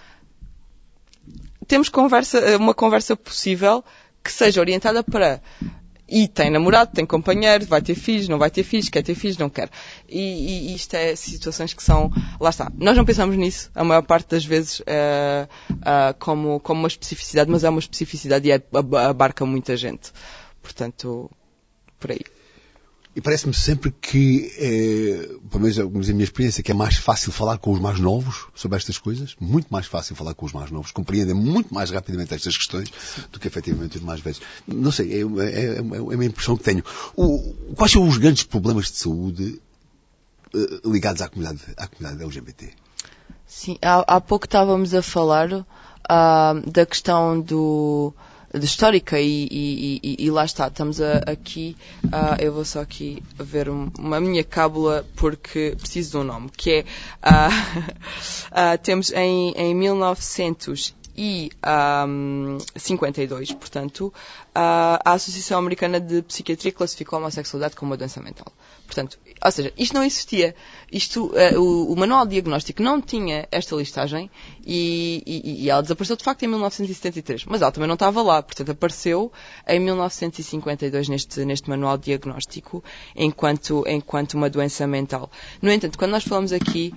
temos conversa, uma conversa possível que seja orientada para e tem namorado, tem companheiro, vai ter filhos, não vai ter filhos, quer ter filhos, não quer. E, e isto é situações que são, lá está. Nós não pensamos nisso, a maior parte das vezes, uh, uh, como, como uma especificidade, mas é uma especificidade e é, abarca muita gente. Portanto, por aí. E parece-me sempre que, é, pelo menos a minha experiência, que é mais fácil falar com os mais novos sobre estas coisas, muito mais fácil falar com os mais novos, compreendem muito mais rapidamente estas questões do que efetivamente os mais velhos. Não sei, é, é, é, é uma impressão que tenho. O, quais são os grandes problemas de saúde uh, ligados à comunidade, à comunidade LGBT. Sim, há, há pouco estávamos a falar uh, da questão do histórica e, e, e, e, lá está, estamos a, aqui, uh, eu vou só aqui ver um, uma minha cábula porque preciso de um nome, que é, uh, <laughs> temos em, em 1900 52, portanto, a Associação Americana de Psiquiatria classificou a homossexualidade como uma doença mental. Portanto, ou seja, isto não existia. Isto, uh, o, o, manual diagnóstico não tinha esta listagem e, e, e, ela desapareceu de facto em 1973. Mas ela também não estava lá, portanto apareceu em 1952 neste, neste manual diagnóstico enquanto, enquanto uma doença mental. No entanto, quando nós falamos aqui,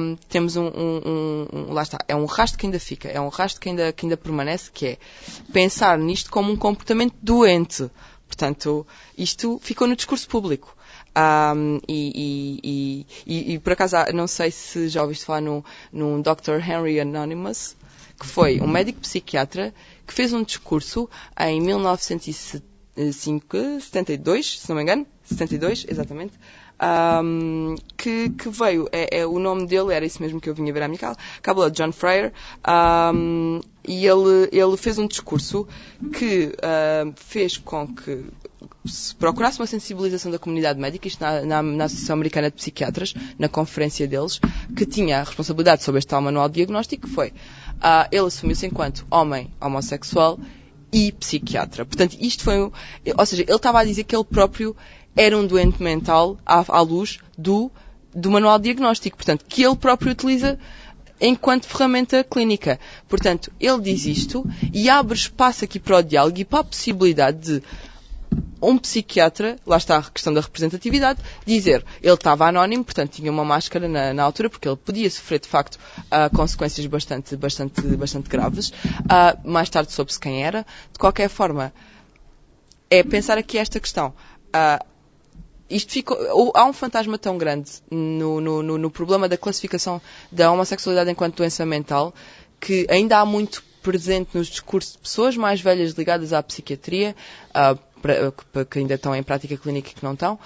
um, temos um, um, um, Lá está, é um rastro que ainda fica, é um rastro que ainda, que ainda permanece, que é pensar nisto como um comportamento doente. Portanto, isto ficou no discurso público. Um, e, e, e, por acaso, não sei se já ouviste falar num, Dr. Henry Anonymous, que foi um médico psiquiatra que fez um discurso em 1972, se não me engano, 72, exatamente, um, que, que, veio, é, é, o nome dele era isso mesmo que eu vinha ver à minha cábula, John Freire, um, e ele, ele fez um discurso que uh, fez com que procurasse uma sensibilização da comunidade médica, isto na, na, na, Associação Americana de Psiquiatras, na conferência deles, que tinha a responsabilidade sobre este tal manual de diagnóstico, foi, uh, ele assumiu-se enquanto homem homossexual e psiquiatra. Portanto, isto foi, ou seja, ele estava a dizer que ele próprio era um doente mental à, à luz do, do manual de diagnóstico. Portanto, que ele próprio utiliza enquanto ferramenta clínica. Portanto, ele diz isto e abre espaço aqui para o diálogo e para a possibilidade de um psiquiatra, lá está a questão da representatividade, dizer ele estava anónimo, portanto tinha uma máscara na, na altura, porque ele podia sofrer de facto uh, consequências bastante, bastante, bastante graves. Uh, mais tarde soube-se quem era. De qualquer forma, é pensar aqui esta questão. Uh, isto há um fantasma tão grande no, no, no, no, problema da classificação da homossexualidade enquanto doença mental que ainda há muito presente nos discursos de pessoas mais velhas ligadas à psiquiatria, uh, pra, que ainda estão em prática clínica e que não estão,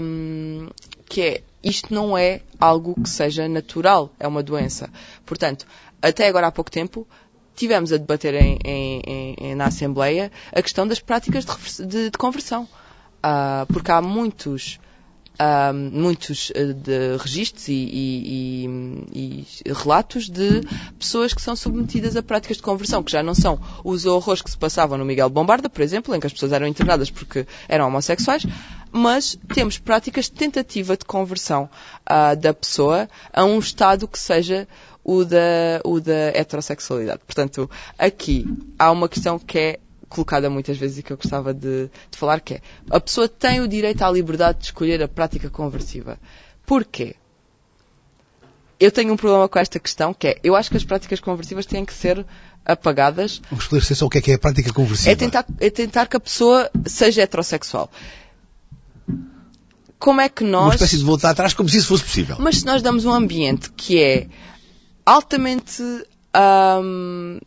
um, que é isto não é algo que seja natural, é uma doença. Portanto, até agora há pouco tempo, tivemos a debater em, em, em, na Assembleia a questão das práticas de, de, de conversão. Uh, porque há muitos, uh, muitos uh, de registros e, e, e, e, relatos de pessoas que são submetidas a práticas de conversão, que já não são os horrores que se passavam no Miguel Bombarda, por exemplo, em que as pessoas eram internadas porque eram homossexuais, mas temos práticas de tentativa de conversão uh, da pessoa a um estado que seja o da, o da heterossexualidade. Portanto, aqui há uma questão que é colocada muitas vezes e que eu gostava de, de falar, que é a pessoa tem o direito à liberdade de escolher a prática conversiva. Porquê? Eu tenho um problema com esta questão, que é, eu acho que as práticas conversivas têm que ser apagadas. Vamos esclarecer só o que é que é a prática conversiva. É tentar, é tentar que a pessoa seja heterossexual. Como é que nós... Uma espécie de voltar atrás como se isso fosse possível. Mas se nós damos um ambiente que é altamente hum,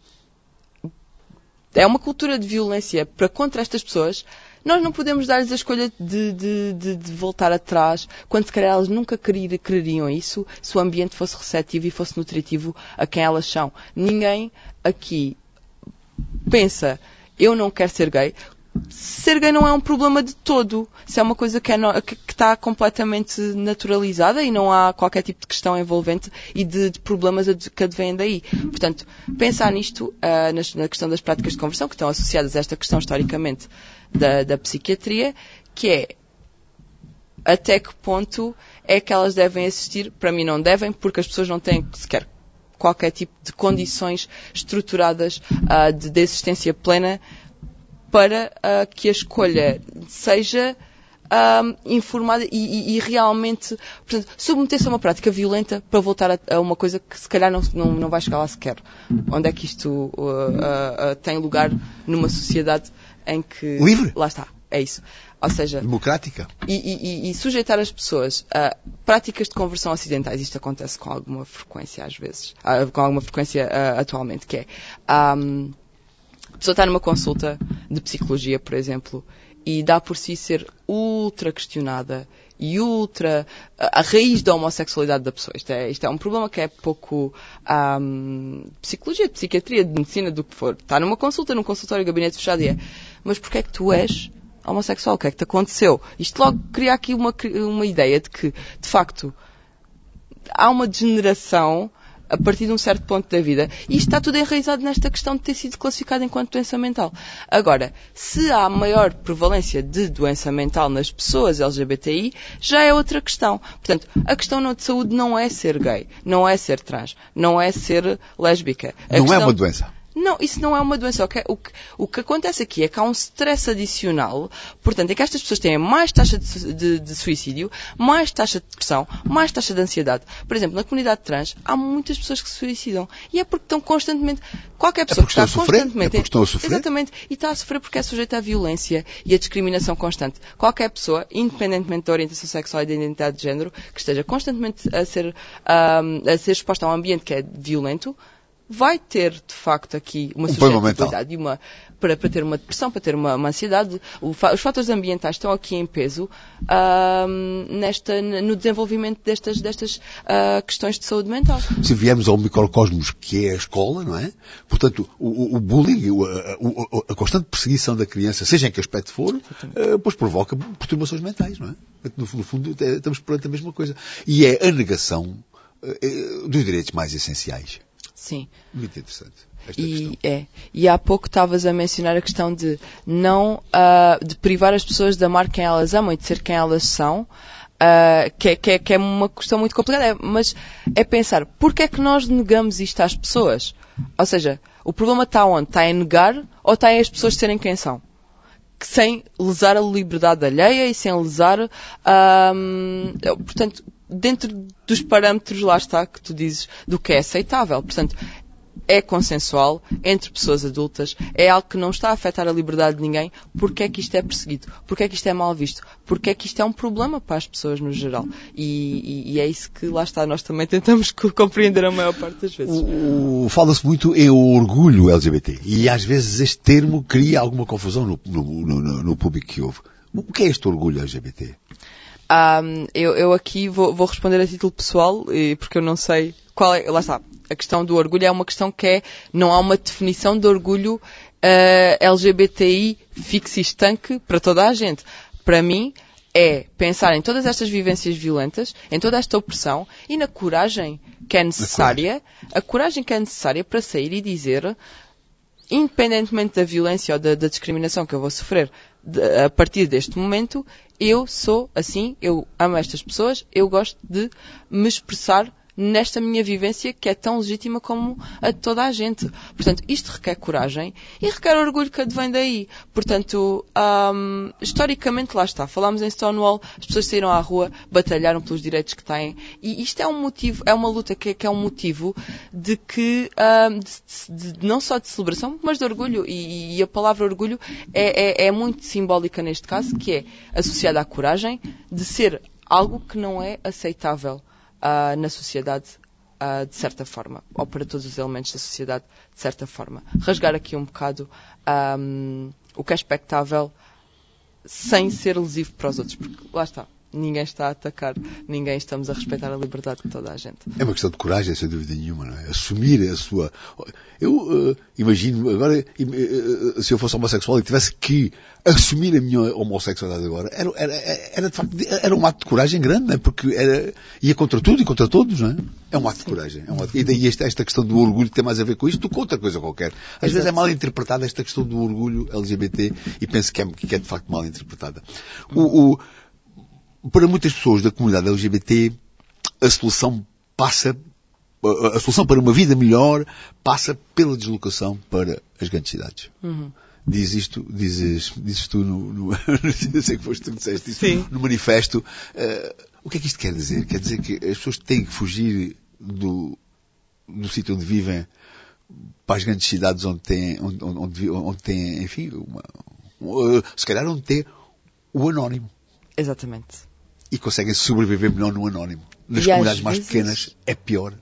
é uma cultura de violência para contra estas pessoas, nós não podemos dar-lhes a escolha de, de, de, de, voltar atrás, quando se calhar elas nunca querer, quereriam isso, se o ambiente fosse receptivo e fosse nutritivo a quem elas são. Ninguém aqui pensa, eu não quero ser gay, ser gay não é um problema de todo. Se é uma coisa que, é no, que, que, está completamente naturalizada e não há qualquer tipo de questão envolvente e de, de problemas que advêm daí. Portanto, pensar nisto, uh, nas, na questão das práticas de conversão, que estão associadas a esta questão historicamente da, da psiquiatria, que é até que ponto é que elas devem existir? Para mim não devem, porque as pessoas não têm sequer qualquer tipo de condições estruturadas uh, de, de existência plena para uh, que a escolha seja um, informada e, e, e, realmente, portanto, submeter-se a uma prática violenta para voltar a, a, uma coisa que se calhar não, não, não vai chegar lá sequer. Onde é que isto uh, uh, tem lugar numa sociedade em que... Livre? Lá está. É isso. Ou seja... Democrática. E, e sujeitar as pessoas a práticas de conversão ocidentais. Isto acontece com alguma frequência às vezes. Ah, com alguma frequência ah, atualmente, que é... Um, a pessoa está numa consulta de psicologia, por exemplo, e dá por si ser ultra questionada e ultra, a, a raiz da homossexualidade da pessoa. Isto é, isto é um problema que é pouco um, psicologia, psiquiatria, de medicina, do que for. Está numa consulta, num consultório, gabinete fechado e é, mas porquê é que tu és homossexual? O que é que te aconteceu? Isto logo cria aqui uma, uma ideia de que, de facto, há uma degeneração a partir de um certo ponto da vida. E isto está tudo enraizado nesta questão de ter sido classificado enquanto doença mental. Agora, se há maior prevalência de doença mental nas pessoas LGBTI, já é outra questão. Portanto, a questão de saúde não é ser gay, não é ser trans, não é ser lésbica. A não questão... é uma doença. Não, isso não é uma doença. O que, o, que, o que, acontece aqui é que há um stress adicional. Portanto, é que estas pessoas têm mais taxa de, de, de, suicídio, mais taxa de depressão, mais taxa de ansiedade. Por exemplo, na comunidade trans, há muitas pessoas que se suicidam. E é porque estão constantemente. Qualquer é pessoa é que está constantemente. É estão a sofrer? Exatamente. E está a sofrer porque é sujeita à violência e à discriminação constante. Qualquer pessoa, independentemente da orientação sexual e da identidade de género, que esteja constantemente a ser, um, a ser exposta a um ambiente que é violento, vai ter, de facto, aqui uma um suscetibilidade e uma, para, para, ter uma depressão, para ter uma, uma ansiedade. O, os fatores ambientais estão aqui em peso uh, nesta, no desenvolvimento destas, destas uh, questões de saúde mental. Se viemos ao microcosmos que é a escola, não é? Portanto, o, o bullying, a, a, constante perseguição da criança, seja em que aspecto for, uh, pois provoca perturbações mentais, não é? No, no fundo, é, estamos perante a mesma coisa. E é a negação uh, dos direitos mais essenciais. Sim. Muito interessante. Esta e, questão. é. e há pouco estavas a mencionar a questão de não uh, de privar as pessoas de amar quem elas amam e de ser quem elas são, uh, que, é, que, é, que, é, uma questão muito complicada. É, mas é pensar, porquê é que nós negamos isto às pessoas? Ou seja, o problema está onde? Está em negar ou está em as pessoas serem quem são? Sem lesar a liberdade alheia e sem lesar, portanto, dentro dos parâmetros, lá está, que tu dizes, do que é aceitável. Portanto, é consensual entre pessoas adultas, é algo que não está a afetar a liberdade de ninguém, porque é que isto é perseguido, porque é que isto é mal visto, porque é que isto é um problema para as pessoas no geral. E, e, e é isso que lá está, nós também tentamos compreender a maior parte das vezes. Fala-se muito em orgulho LGBT e às vezes este termo cria alguma confusão no, no, no, no público que ouve. O que é este orgulho LGBT? Um, eu, eu, aqui vou, vou, responder a título pessoal, porque eu não sei qual é. Lá está. A questão do orgulho é uma questão que é. Não há uma definição de orgulho uh, LGBTI fixe e estanque para toda a gente. Para mim, é pensar em todas estas vivências violentas, em toda esta opressão e na coragem que é necessária, a coragem que é necessária para sair e dizer, independentemente da violência ou da, da discriminação que eu vou sofrer a partir deste momento, eu sou assim, eu amo estas pessoas, eu gosto de me expressar nesta minha vivência que é tão legítima como a de toda a gente. Portanto, isto requer coragem e requer orgulho que advém daí. Portanto, um, historicamente lá está. Falámos em Stonewall, as pessoas saíram à rua, batalharam pelos direitos que têm e isto é um motivo, é uma luta que, que é um motivo de que, um, de, de, não só de celebração, mas de orgulho. E, e a palavra orgulho é, é, é muito simbólica neste caso, que é associada à coragem de ser algo que não é aceitável uh, na sociedade uh, de certa forma, ou para todos os elementos da sociedade de certa forma. Rasgar aqui um bocado um, o que é expectável sem ser lesivo para os outros, porque lá está ninguém está a atacar, ninguém estamos a respeitar a liberdade de toda a gente. É uma questão de coragem, sem dúvida nenhuma, não é? Assumir a sua. Eu uh, imagino, agora, uh, se eu fosse homossexual e tivesse que assumir a minha homossexualidade agora, era, era, era de facto, era um ato de coragem grande, não é? Porque era, ia contra tudo e contra todos, não é? É um ato de coragem. É um ato, e daí esta, esta questão do orgulho tem mais a ver com isto do que outra coisa qualquer. Às Exato. vezes é mal interpretada esta questão do orgulho LGBT e penso que é, que é de facto mal interpretada. O, o para muitas pessoas da comunidade LGBT, a solução passa, a, solução para uma vida melhor passa pela deslocação para as grandes cidades. Uhum. Diz isto, dizes, dizes tu no, no <laughs> sei que foste tu que disseste isso, Sim. no manifesto. Uh, o que é que isto quer dizer? Quer dizer que as pessoas têm que fugir do, do sítio onde vivem para as grandes cidades onde têm, onde, onde, onde têm, enfim, uma, se calhar onde tem o anónimo. Exatamente e conseguem sobreviver melhor no anónimo. Nas e comunidades mais vezes, pequenas é pior.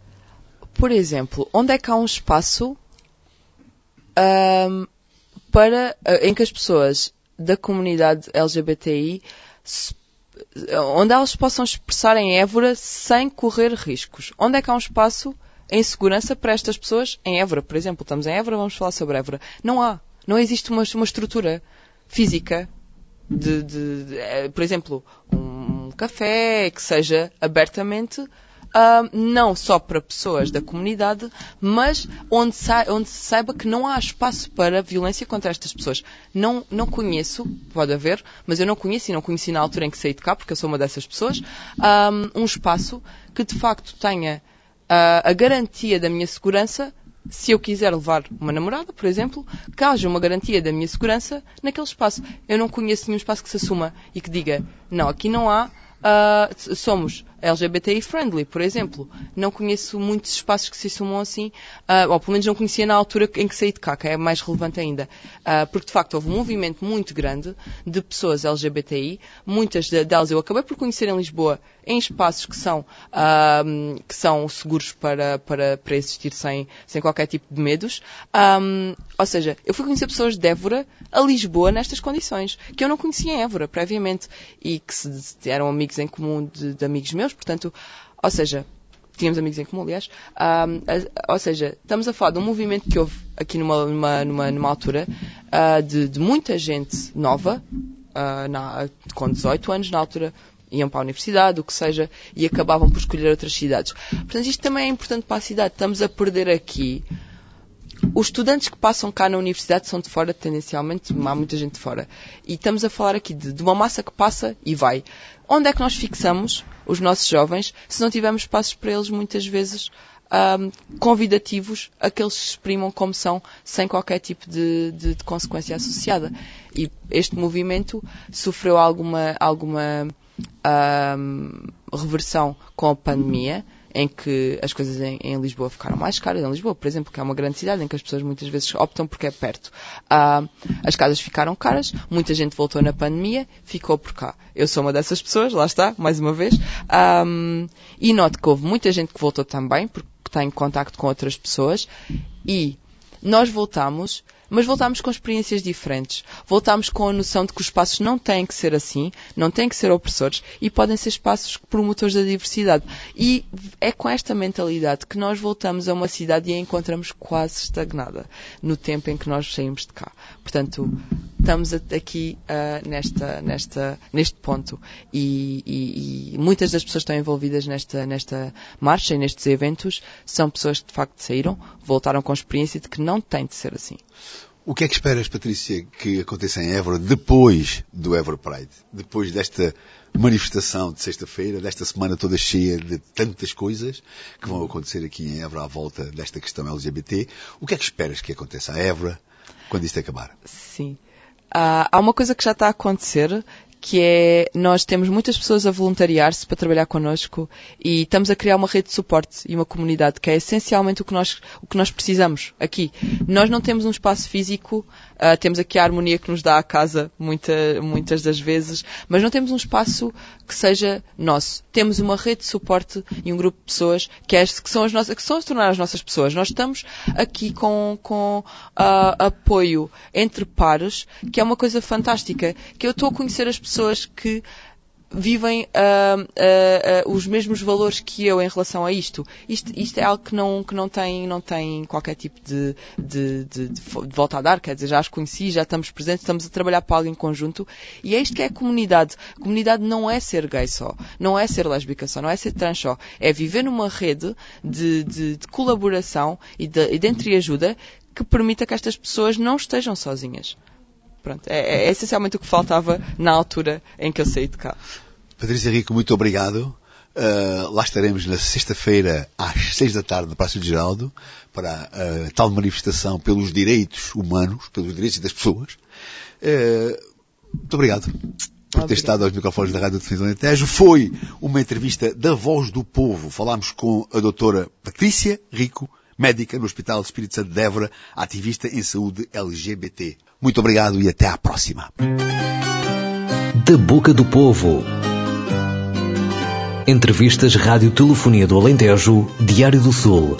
Por exemplo, onde é que há um espaço um, para, uh, em que as pessoas da comunidade LGBTI onde elas possam expressar em Évora sem correr riscos. Onde é que há um espaço em segurança para estas pessoas? Em Évora, por exemplo. Estamos em Évora, vamos falar sobre Évora. Não há. Não existe uma, uma estrutura física de, de, de, eh, por exemplo, um café que seja abertamente uh, não só para pessoas da comunidade, mas onde, sa onde se saiba que não há espaço para violência contra estas pessoas. Não, não conheço, pode haver, mas eu não conheço e não conheci na altura em que saí de cá, porque eu sou uma dessas pessoas, um, um espaço que de facto tenha uh, a garantia da minha segurança se eu quiser levar uma namorada, por exemplo, que haja uma garantia da minha segurança naquele espaço. Eu não conheço nenhum espaço que se assuma e que diga, não, aqui não há, uh, somos LGBTI friendly, por exemplo. Não conheço muitos espaços que se assumam assim, uh, ou pelo menos não conhecia na altura em que saí de cá, que é mais relevante ainda. Uh, porque de facto houve um movimento muito grande de pessoas LGBTI, muitas delas eu acabei por conhecer em Lisboa, em espaços que são, uh, que são seguros para, para, para existir sem, sem qualquer tipo de medos. Um, ou seja, eu fui conhecer pessoas de Évora a Lisboa nestas condições, que eu não conhecia em Évora previamente, e que se, eram amigos em comum de, de amigos meus, portanto, ou seja, tínhamos amigos em comum, aliás, um, a, ou seja, estamos a falar de um movimento que houve aqui numa, numa, numa, numa altura uh, de, de, muita gente nova, uh, na, com 18 anos na altura, iam para a universidade, o que seja, e acabavam por escolher outras cidades. Portanto, isto também é importante para a cidade. Estamos a perder aqui. Os estudantes que passam cá na universidade são de fora, tendencialmente, há muita gente de fora. E estamos a falar aqui de, de uma massa que passa e vai. Onde é que nós fixamos os nossos jovens se não tivermos espaços para eles muitas vezes um, convidativos a que eles se exprimam como são, sem qualquer tipo de, de, de consequência associada. E este movimento sofreu alguma, alguma um, reversão com a pandemia em que as coisas em, em, Lisboa ficaram mais caras. Em Lisboa, por exemplo, que é uma grande cidade em que as pessoas muitas vezes optam porque é perto. Uh, as casas ficaram caras, muita gente voltou na pandemia, ficou por cá. Eu sou uma dessas pessoas, lá está, mais uma vez. Um, e noto que houve muita gente que voltou também, porque está em contacto com outras pessoas. E nós voltamos mas voltámos com experiências diferentes. Voltámos com a noção de que os espaços não têm que ser assim, não têm que ser opressores e podem ser espaços promotores da diversidade. E é com esta mentalidade que nós voltamos a uma cidade e a encontramos quase estagnada no tempo em que nós saímos de cá. Portanto, estamos aqui uh, nesta, nesta, neste ponto e, e, e, muitas das pessoas que estão envolvidas nesta, nesta marcha e nestes eventos são pessoas que de facto saíram, voltaram com a experiência de que não tem de ser assim. O que é que esperas, Patrícia, que aconteça em Évora depois do Évora Pride? Depois desta manifestação de sexta-feira, desta semana toda cheia de tantas coisas que vão acontecer aqui em Évora à volta desta questão LGBT. O que é que esperas que aconteça a Évora quando isto acabar? Sim. Uh, há uma coisa que já está a acontecer, que é nós temos muitas pessoas a voluntariar-se para trabalhar connosco e estamos a criar uma rede de suporte e uma comunidade que é essencialmente o que nós, o que nós precisamos aqui. Nós não temos um espaço físico, uh, temos aqui a harmonia que nos dá a casa muita, muitas das vezes, mas não temos um espaço que seja nosso. Temos uma rede de suporte e um grupo de pessoas que, é, que são as nossas, que são se tornar as nossas pessoas. Nós estamos aqui com, com uh, apoio entre pares, que é uma coisa fantástica, que eu estou a conhecer as pessoas que vivem uh, uh, uh, os mesmos valores que eu em relação a isto. Isto, isto é algo que não, que não, tem, não tem qualquer tipo de, de, de, de, volta a dar, quer dizer, já as conheci, já estamos presentes, estamos a trabalhar para algo em conjunto e é isto que é a comunidade. A comunidade não é ser gay só, não é ser lésbica só, não é ser trans só, é viver numa rede de, de, de colaboração e de, e de entreajuda que permita que estas pessoas não estejam sozinhas. Pronto, é, é, essencialmente o que faltava na altura em que eu saí de cá. Patrícia Rico, muito obrigado. Uh, lá estaremos na sexta-feira às seis da tarde na Praça de Geraldo para a uh, tal manifestação pelos direitos humanos, pelos direitos das pessoas. Uh, muito obrigado por ter estado aos microfones da Rádio Defesa do Alentejo. Foi uma entrevista da Voz do Povo. Falámos com a doutora Patrícia Rico, médica no Hospital de Espírito Santo de Évora, ativista em saúde LGBT. Muito obrigado e até à próxima. Da Boca do Povo. Entrevistas Rádio Telefonia do Alentejo, Diário do Sul.